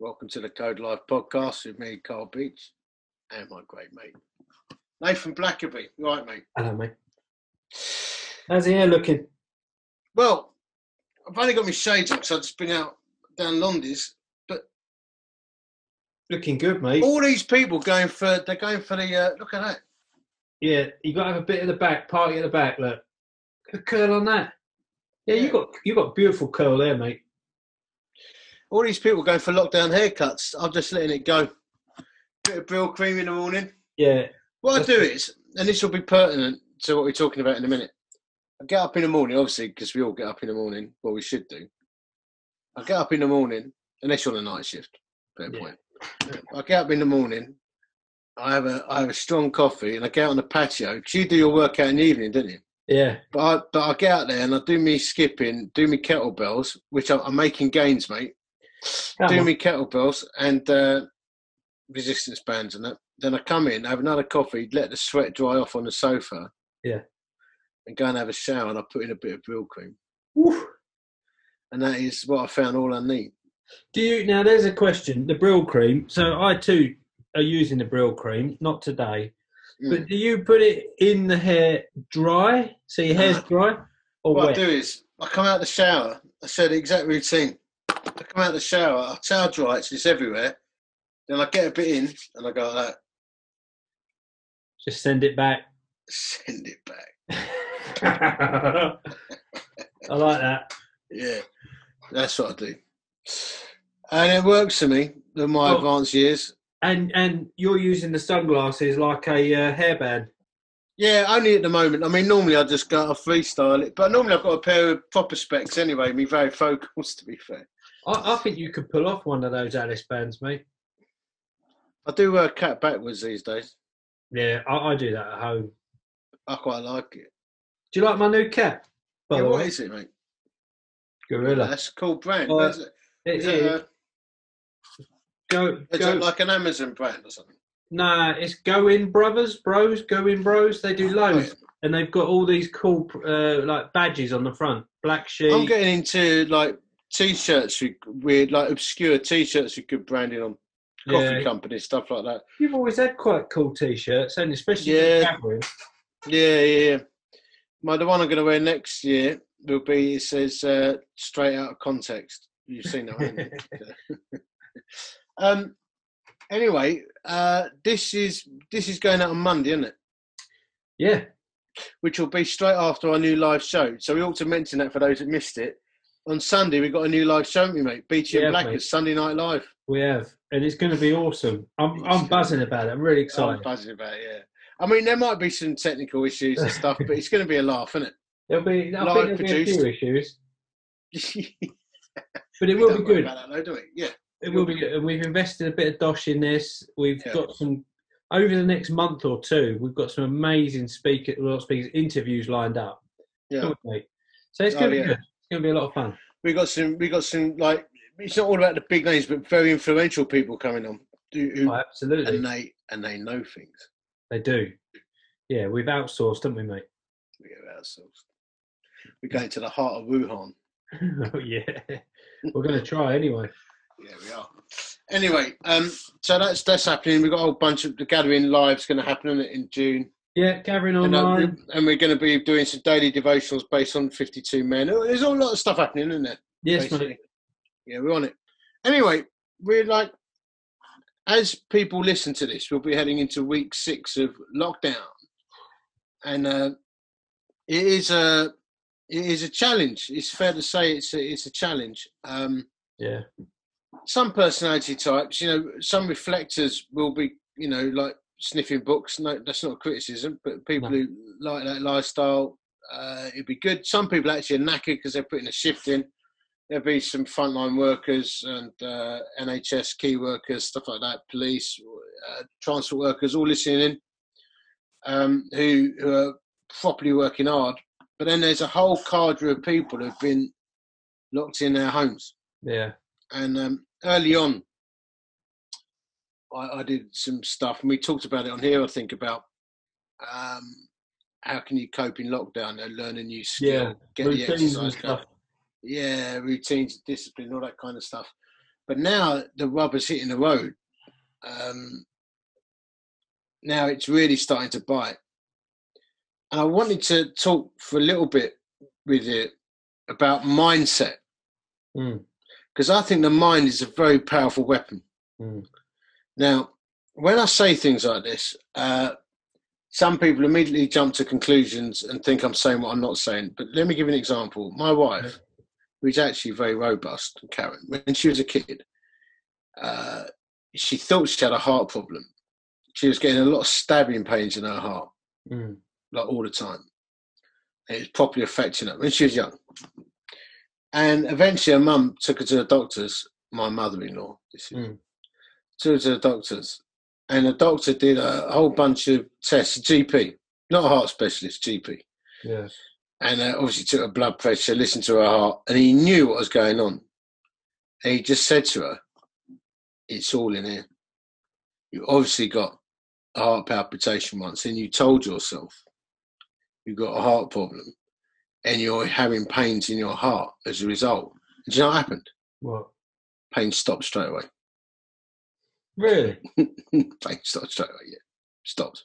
Welcome to the Code Life podcast with me, Carl Beach, and my great mate, Nathan Blackerby. You Right, mate. Hello, mate. How's the hair looking? Well, I've only got my shades on because I've just been out down Londis, But Looking good, mate. all these people going for, they're going for the, uh, look at that. Yeah, you got to have a bit of the back, party at the back. Look, curl on that. Yeah, you Yeah. got you got beautiful curl there, mate. All these people going for lockdown haircuts. I'm just letting it go. Bit of Brylcreem in the morning. Yeah, What I do is, and this will be pertinent to what we're talking about in a minute. I get up in the morning, obviously, because we all get up in the morning. Well, we should do. I get up in the morning, unless you're on a night shift. Fair Yeah. point. I get up in the morning. I have a I have a strong coffee, and I get out on the patio. You do your workout in the evening, don't you? yeah. But I but I get out there and I do me skipping, do me kettlebells, which I'm, I'm making gains, mate. Do me kettlebells and uh, resistance bands and that. Then I come in, have another coffee, let the sweat dry off on the sofa. Yeah. And go and have a shower and I put in a bit of Brylcreem. Oof. And that is what I found all I need. Do you now? There's a question. The Brylcreem. So I too are using the Brylcreem. Not today, Mm. but do you put it in the hair dry? So your hair's dry or what wet? I do is I come out of the shower, I said the exact routine. I come out of the shower, I towel dry it, so it's everywhere. Then I get a bit in and I go like that, Just send it back. send it back. I like that. Yeah, that's what I do. And it works for me in my Oh. advanced years. And and you're using the sunglasses like a uh, hairband. Yeah, only at the moment. I mean, normally I just go, I freestyle it, but normally I've got a pair of proper specs anyway, me varifocals to be fair. I, I think you could pull off one of those Alice bands, mate. I do wear a cat backwards these days. Yeah, I, I do that at home. I quite like it. Do you like my new cat? By Yeah, the what way, is it, mate? Gorilla. That's a cool brand. Oh, Is it, is it, a, Go, is go. it like an Amazon brand or something? Nah, it's Go In Brothers, Bros, Go In Bros. They do Oh, loads, and they've got all these cool uh, like badges on the front. Black sheep. I'm getting into like t-shirts with weird, like obscure t-shirts with good branding on. Coffee Yeah. companies, stuff like that. You've always had quite cool t-shirts, and especially Yeah. yeah. Yeah, yeah, yeah. My the one I'm going to wear next year will be. It says uh, straight out of context. You've seen that, um. Anyway, uh, this is this is going out on Monday, isn't it? Yeah, Which will be straight after our new live show. So we ought to mention that for those that missed it. On Sunday, we've got a new live show, haven't we, mate. Beachy Yeah, and Blackers, mate. Sunday Night Live. we have, and it's going to be awesome. I'm I'm buzzing about it. I'm really excited. I'm buzzing about it, yeah. I mean, there might be some technical issues and stuff, but it's going to be a laugh, isn't it? There'll be, I Live think there'll be a few issues, but it will be good. Though, do we? Yeah. It will be good. And we've invested a bit of dosh in this. We've Yeah. got some over the next month or two. We've got some amazing speaker, well, speakers, interviews lined up. Yeah. So it's Oh, going to yeah. be good. It's going to be a lot of fun. we got some we got some like it's not all about the big names but very influential people coming on who, who- Oh, absolutely, and they and they know things they do. Yeah, we've outsourced, haven't we, mate? we have ourselves we're going to the heart of wuhan oh yeah, we're going to try anyway. yeah we are anyway um so that's that's happening we've got a whole bunch of the gathering live's going to happen in june Yeah, gathering and, uh, online. and we're going to be doing some daily devotionals based on 52 men there's a lot of stuff happening isn't there yes, basically. mate. Yeah, we're on it. Anyway, we're like, as people listen to this, we'll be heading into week six of lockdown, and uh, it is a it is a challenge. It's fair to say it's a, it's a challenge. Um, Yeah, some personality types, you know, some reflectors will be, you know, like sniffing books. No, that's not a criticism, but people No. who like that lifestyle, uh, it'd be good. Some people actually are knackered because they're putting a shift in. There'll be some frontline workers and uh, NHS key workers, stuff like that, police, uh, transport workers, all listening in, um, who, who are properly working hard. But then there's a whole cadre of people who've been locked in their homes yeah, and um, early on, I, I did some stuff, and we talked about it on here. I think about um, how can you cope in lockdown and learn a new skill, Yeah, get the routines and exercise stuff. Yeah, routines, discipline, all that kind of stuff. But now the rubber's hitting the road. Um, now it's really starting to bite. And I wanted to talk for a little bit with you about mindset. Mm. Because I think the mind is a very powerful weapon. Mm. Now, when I say things like this, uh, some people immediately jump to conclusions and think I'm saying what I'm not saying. But let me give you an example. My wife, who's actually very robust, and Karen, when she was a kid, uh, she thought she had a heart problem. She was getting a lot of stabbing pains in her heart, Mm. like all the time. It was properly affecting her when she was young. And eventually, her mum took her to the doctors. My mother-in-law, Mm. To the doctors, and the doctor did a whole bunch of tests. GP, not a heart specialist, GP, Yeah. and uh, obviously took her blood pressure, listened to her heart, and he knew what was going on. And he just said to her, "It's all in here. You obviously got a heart palpitation once, and you told yourself you got a heart problem, and you're having pains in your heart as a result. Do you know what happened? What? Pain stopped straight away. Really? Pain stopped straight away. Yeah, stopped.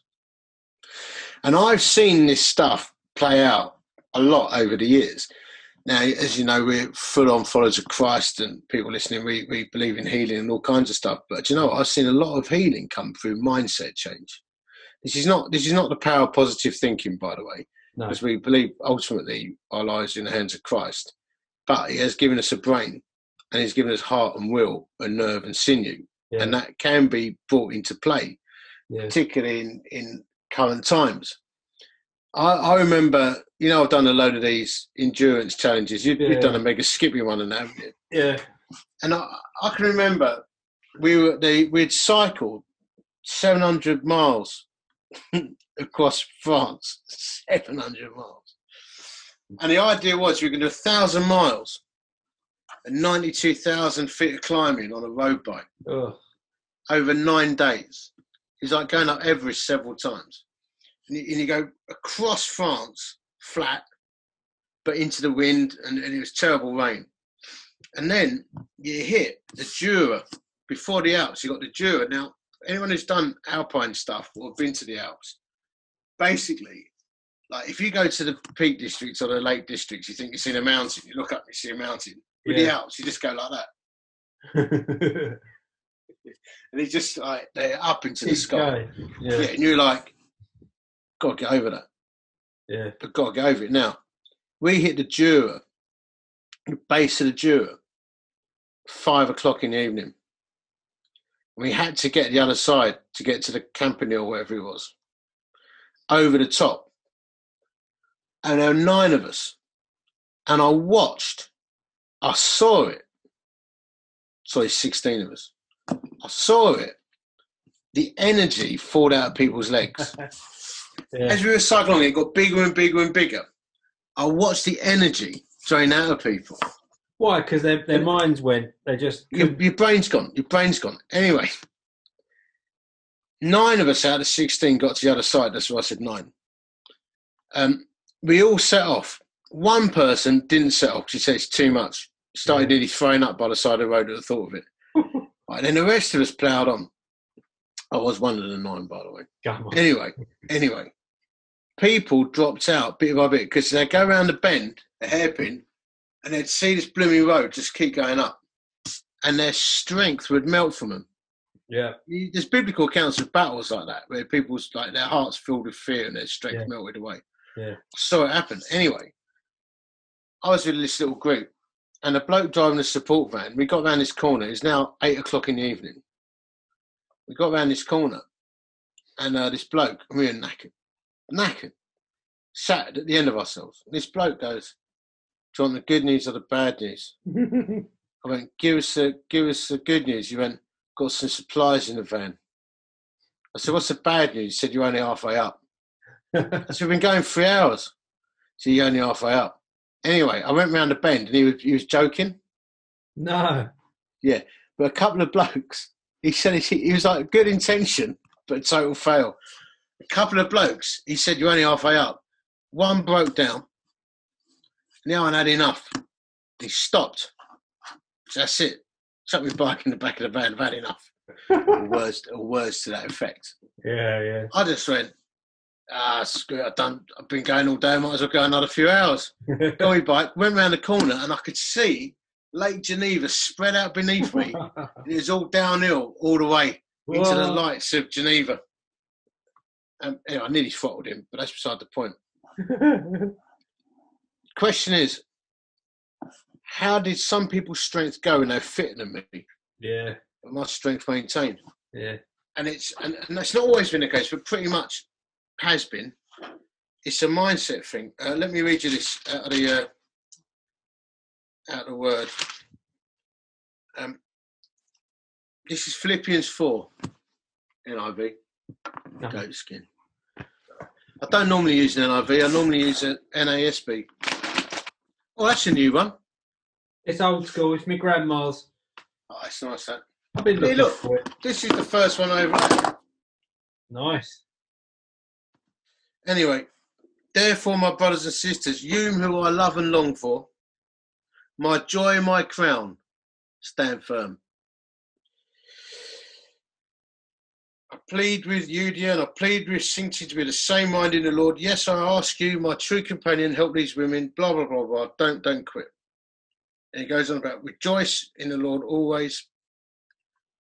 And I've seen this stuff play out a lot over the years. Now, as you know, we're full on followers of Christ, and people listening, we, we believe in healing and all kinds of stuff. But you know what? I've seen a lot of healing come through mindset change. This is not this is not the power of positive thinking, by the way, No. because we believe ultimately our lives are in the hands of Christ. But He has given us a brain, and He's given us heart and will, and nerve and sinew, Yeah. and that can be brought into play yeah. particularly in, in current times. I, I remember, you know, I've done a load of these endurance challenges. You, Yeah. You've done a mega skipping one and that, haven't you? Yeah. And I, I can remember we were they we'd cycled 700 miles across France, 700 miles. And the idea was we were going to do a thousand miles and 92,000 feet of climbing on a road bike Oh. Over nine days. It's like going up Everest several times. And you, and you go across France, flat, but into the wind, and, and it was terrible rain. And then you hit the Jura before the Alps. You got the Jura. Now, anyone who's done alpine stuff or been to the Alps, basically, like if you go to the peak districts or the lake districts, you think you've seen a mountain. You look up, you see a mountain. With the Alps, you just go like that, and it's just like they're up into the sky. Yeah. Yeah. and you're like, got to get over that. Yeah. But got to get over it. Now, we hit the Jura, the base of the Jura, five o'clock in the evening. We had to get the other side to get to the Campanile, whatever it was, over the top. And there were nine of us. And I watched, I saw it. Sorry, 16 of us. I saw it. The energy poured out of people's legs. Yeah. As we were cycling, it got bigger and bigger and bigger. I watched the energy drain out of people. Why? Because their their minds went. They just. Your, your brain's gone. Your brain's gone. Anyway, nine of us out of 16 got to the other side. That's why I said nine. Um, we all set off. One person didn't set off. She said it's too much. Started Yeah. nearly throwing up by the side of the road at the thought of it. right, then the rest of us ploughed on. I was one of the nine, by the way. Anyway, anyway, people dropped out bit by bit because they'd go around the bend, the hairpin, and they'd see this blooming road just keep going up, and their strength would melt from them. Yeah. There's biblical accounts of battles like that where people's like their hearts filled with fear and their strength Yeah. melted away. Yeah. So it happened. Anyway, I was with this little group, and a bloke driving a support van. We got around this corner. It's now eight o'clock in the evening. We got around this corner, and uh, this bloke, we were knackered, knackered, sat at the end of ourselves. This bloke goes, "Do you want the good news or the bad news?" I went, "Give us the give us the good news." You went, "Got some supplies in the van." I said, "What's the bad news?" He said, "You're only halfway up." I said, "We've been going three hours." So you're only halfway up. Anyway, I went round the bend and he was he was joking. no. Yeah, but a couple of blokes, he said he, he was like good intention, but a total fail. A couple of blokes, he said, You're only halfway up. One broke down, Now I had enough. He stopped. That's it. chuck my bike in the back of the van. I've had enough. or words, or words to that effect. Yeah, yeah. I just went, ah, screw it. I've done. I've been going all day. I Might as well go another few hours. Got my bike, went round the corner, and I could see Lake Geneva spread out beneath me. it was all downhill all the way into the lights of Geneva. Um, anyway, I nearly throttled him, but that's beside the point. Question is, how did some people's strength go when they're fitter than me, yeah, but my strength maintained? yeah. And it's and, and that's not always been the case, but pretty much has been. It's a mindset thing. Uh, let me read you this out of the uh, out of the word. Um, this is Philippians four, NIV, goat skin. I don't normally use an NIV. I normally use an NASB. Oh, that's a new one. It's old school. It's my grandma's. Oh, it's nice. That I've been Hey, looking look. for it. this is the first one over. there. Nice. Anyway, therefore, my brothers and sisters, you who I love and long for, my joy and my crown, stand firm. I plead with Euodia and I plead with Cincy to be the same mind in the Lord. Yes, I ask you, my true companion, help these women, blah, blah, blah, blah. Don't, don't quit. And he goes on about rejoice in the Lord always.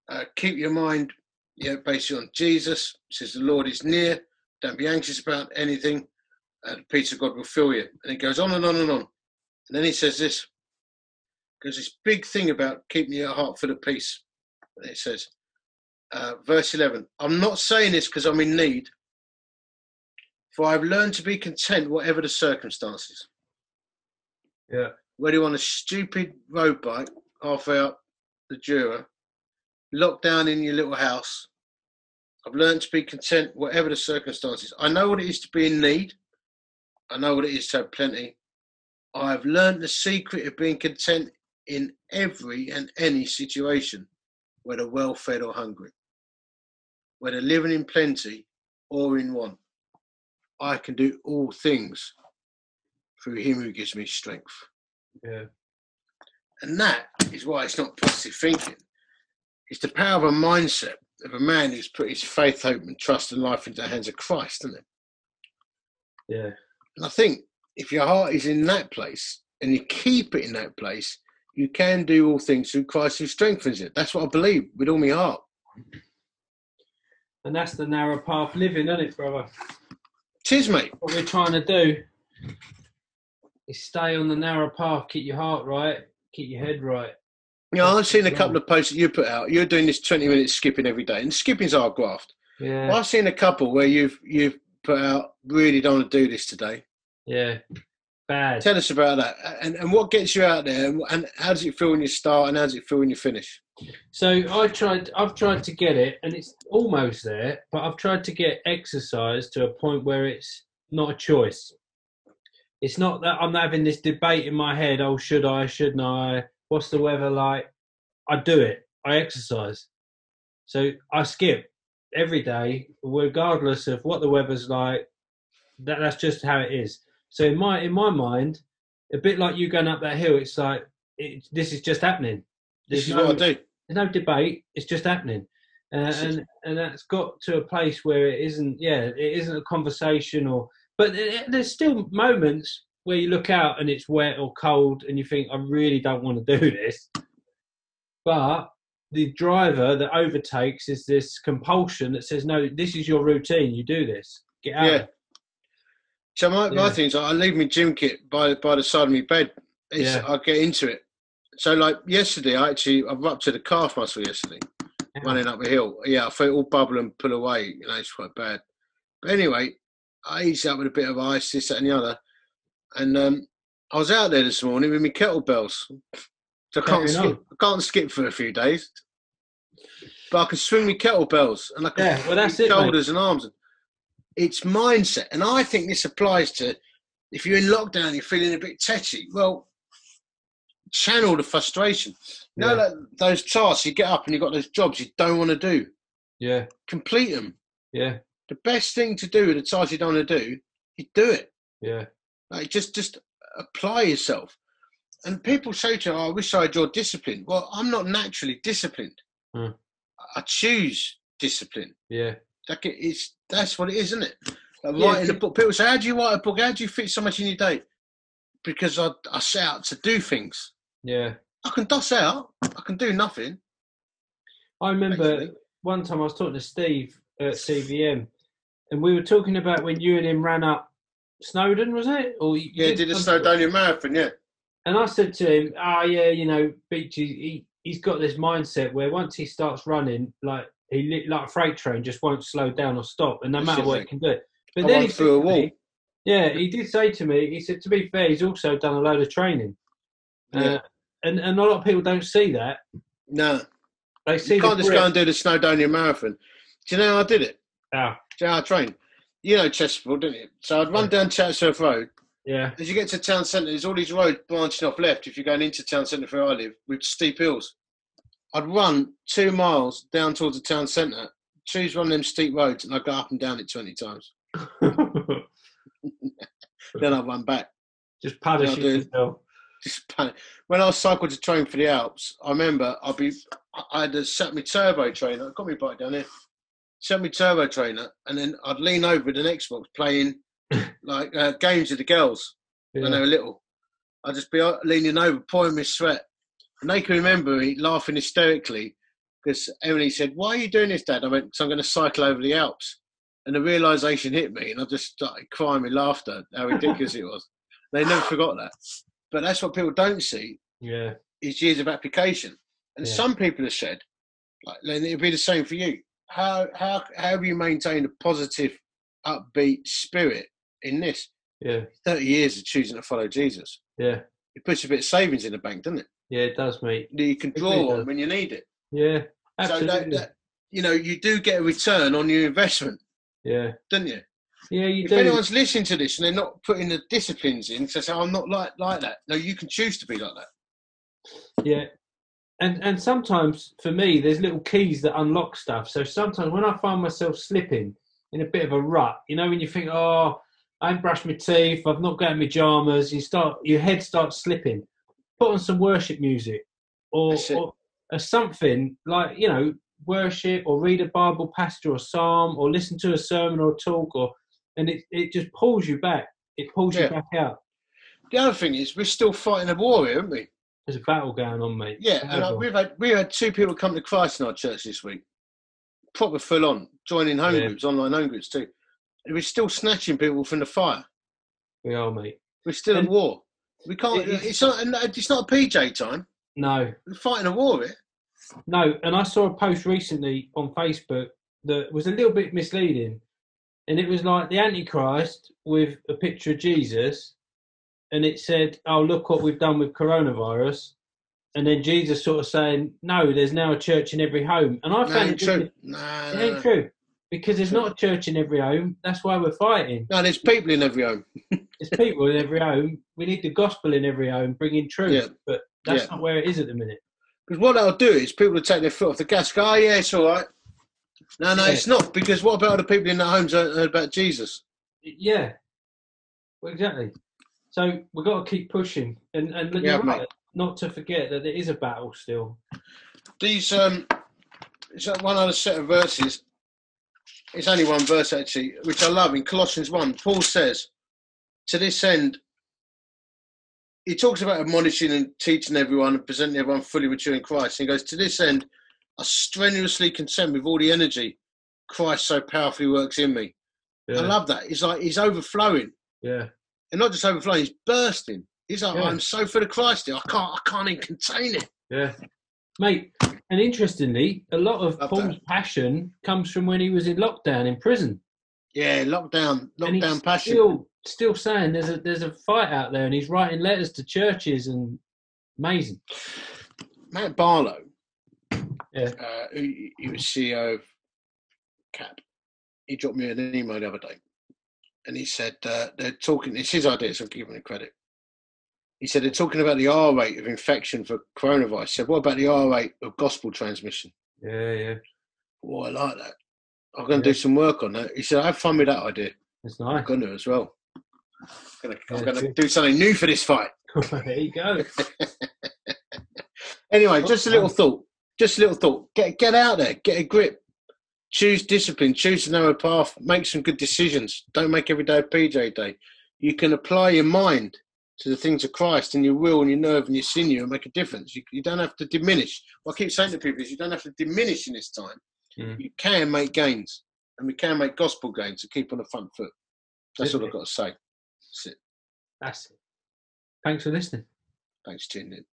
Uh, keep your mind yeah, basically on Jesus. Says the Lord is near. Don't be anxious about anything. Uh, the peace of God will fill you. And it goes on and on and on. And then he says this. Because this big thing about keeping your heart full of peace. And it says, uh, verse 11, I'm not saying this because I'm in need, for I've learned to be content whatever the circumstances. Yeah. Whether you're on a stupid road bike, halfway up the Jura, locked down in your little house, I've learned to be content whatever the circumstances. I know what it is to be in need. I know what it is to have plenty. I have learned the secret of being content in every and any situation, whether well fed or hungry, whether living in plenty or in want. I can do all things through him who gives me strength. Yeah. And that is why it's not positive thinking. It's the power of a mindset of a man who's put his faith, hope, and trust and life into the hands of Christ, isn't it? Yeah. And I think if your heart is in that place and you keep it in that place, you can do all things through Christ who strengthens it. That's what I believe with all my heart. And that's the narrow path living, isn't it, brother? Tis, mate. What we're trying to do is stay on the narrow path, keep your heart right, keep your head right. You know, I've seen a couple of posts that you put out. You're doing this 20 minutes skipping every day, and skipping's our graft. Yeah. I've seen a couple where you've you've put out really don't want to do this today. Yeah. Bad. Tell us about that, and and what gets you out there, and, and how does it feel when you start, and how does it feel when you finish? So I tried. I've tried to get it, and it's almost there. But I've tried to get exercise to a point where it's not a choice. It's not that I'm having this debate in my head. Oh, should I? Shouldn't I? What's the weather like? I do it. I exercise. So I skip every day, regardless of what the weather's like. That, that's just how it is. So in my in my mind, a bit like you going up that hill, it's like it, this is just happening. This is no- what I do. there's no debate. It's just happening, uh, and and that's got to a place where it isn't. Yeah, it isn't a conversation, or but there's still moments where you look out and it's wet or cold, and you think, I really don't want to do this. But the driver that overtakes is this compulsion that says, no, this is your routine. You do this. Get out. Yeah. So my, my Yeah. thing is, I leave my gym kit by by the side of my bed. It's, Yeah. I get into it. So like yesterday, I actually I ruptured a calf muscle yesterday, running up a hill. Yeah, I felt all bubble and pull away. You know, it's quite bad. But anyway, I eased up with a bit of ice, this, that, and the other. And um, I was out there this morning with my kettlebells. So I can't skip. I can't skip for a few days. But I can swing my kettlebells and I can Yeah, well, that's it, mate. shoulders and arms. It's mindset, and I think this applies to if you're in lockdown, you're feeling a bit tetchy. Well, channel the frustration. You know, Yeah. like those tasks you get up and you've got those jobs you don't want to do. Yeah. Complete them. Yeah. The best thing to do with the tasks you don't want to do, you do it. Yeah. Like just just apply yourself. And people say to you, oh, I wish I had your discipline. Well, I'm not naturally disciplined. Hmm. I choose discipline. Yeah. Like it is, that's what it is, isn't it? Like Yeah, writing a book. People say, how do you write a book? How do you fit so much in your day? Because I, I set out to do things. Yeah. I can doss out. I can do nothing. I remember Basically. one time I was talking to Steve at CVM, and we were talking about when you and him ran up Snowdon, was it? Or you Yeah, did a something- Snowdonia marathon, yeah. And I said to him, "Oh yeah, you know, Beachy, he he's got this mindset where once he starts running, like he like a freight train, just won't slow down or stop, and no matter what he can do." But I then he through a wall. me- yeah, he did say to me, he said, to be fair, he's also done a load of training, Yeah. uh, and and a lot of people don't see that. No. They see You can't the just grip. go and do the Snowdonia marathon. Do you know how I did it? Ah, Do you know how I trained? You know Chesterfield, don't you? So I'd run down Chatsworth Road. yeah, As you get to town centre, there's all these roads branching off left if you're going into town centre where I live, with steep hills. I'd run two miles down towards the town centre, choose one of them steep roads, and I'd go up and down it 20 times. Then I'd run back. just punish I yourself. Just panic. When I cycled to train for the Alps, I remember I'd be, I had a set me turbo trainer. I've got my bike down here. Set me turbo trainer, and then I'd lean over the Xbox playing like uh, games with the girls when they were little. I'd just be uh, leaning over, pouring my sweat. And they can remember me laughing hysterically because Emily said, Why are you doing this, Dad? I went, Because I'm going to cycle over the Alps. And the realization hit me, and I just started crying with laughter, how ridiculous it was. They never forgot that. But that's what people don't see yeah, is years of application. And Yeah. some people have said, like, then it'll be the same for you. How, how, how have you maintained a positive, upbeat spirit in this? yeah, 30 years of choosing to follow Jesus yeah, it puts a bit of savings in the bank, doesn't it? yeah. It does, mate. You can draw on when you need it. Yeah, So absolutely. that, that, you know, you do get a return on your investment, yeah, don't you? yeah. You if do. anyone's listening to this and they're not putting the disciplines in, to say, "I'm not like like that." No, you can choose to be like that. Yeah. And and sometimes for me there's little keys that unlock stuff. So sometimes when I find myself slipping in a bit of a rut, you know, when you think, Oh, I ain't brushed my teeth, I've not got my pajamas, you start your head starts slipping. Put on some worship music or, or, or something like, you know, worship or read a Bible passage or psalm or listen to a sermon or a talk or and it, it just pulls you back. It pulls Yeah. you back out. The other thing is, we're still fighting a war here, aren't we? There's a battle going on, mate. Yeah, and uh, we've had we had two people come to Christ in our church this week, proper full on, joining home Yeah. groups, online home groups too. And we're still snatching people from the fire. we are, mate. We're still And at war. We can't. it It's not. It's not a PJ time. No, We're fighting a war here. No, and I saw a post recently on Facebook that was a little bit misleading. And it was like the Antichrist with a picture of Jesus, and it said, Oh, look what we've done with coronavirus. And then Jesus sort of saying, No, there's now a church in every home. And I No, found it, true. Nah, it nah, ain't nah. true. Because there's not a church in every home. That's why we're fighting. No, there's people in every home. There's people in every home. We need the gospel in every home, bringing truth. Yeah. But that's Yeah. not where it is at the minute. Because what that'll do is people will take their foot off the gas. Go, oh yeah, it's all right. No, no, Yeah. it's not. Because what about the people in their homes that heard about Jesus? Yeah, well, exactly. So we've got to keep pushing, and and Yeah, right, mate. not to forget that there is a battle still. These um, it's like one other set of verses. It's only one verse actually, which I love in Colossians one. Paul says, "To this end." He talks about admonishing and teaching everyone and presenting everyone fully mature in Christ. And he goes, To this end, I strenuously contend with all the energy Christ so powerfully works in me. Yeah, I love that. It's like he's overflowing. yeah, and not just overflowing, he's bursting. He's like, Yeah. I'm so full of Christ, I can't, I can't even contain it. yeah, mate. And interestingly, a lot of Love Paul's that. passion comes from when he was in lockdown in prison, Yeah, lockdown, lockdown passion. still still saying there's a there's a fight out there, and he's writing letters to churches and amazing. Matt Barlow, Yeah. uh, who he was CEO of CAP, he dropped me an email the other day, and he said uh, they're talking. It's his idea, so I'm giving him the credit. He said they're talking about the R rate of infection for coronavirus. He said, what about the R rate of gospel transmission? Yeah, yeah, Oh, I like that. I'm going to Yeah. do some work on that. He said, I have fun with that idea. it's I'm nice. going to as well. I'm gonna, I'm gonna do something new for this fight. there you go. Anyway, just a little thought. Just a little thought. Get get out there. Get a grip. Choose discipline. Choose a narrow path. Make some good decisions. Don't make every day a PJ day. You can apply your mind to the things of Christ and your will and your nerve and your sinew and make a difference. You, you don't have to diminish. What I keep saying to people is you don't have to diminish in this time. Mm. You can make gains and we can make gospel gains to keep on the front foot. That's all I've got to say. That's it. That's it. Thanks for listening. Thanks for tuning in.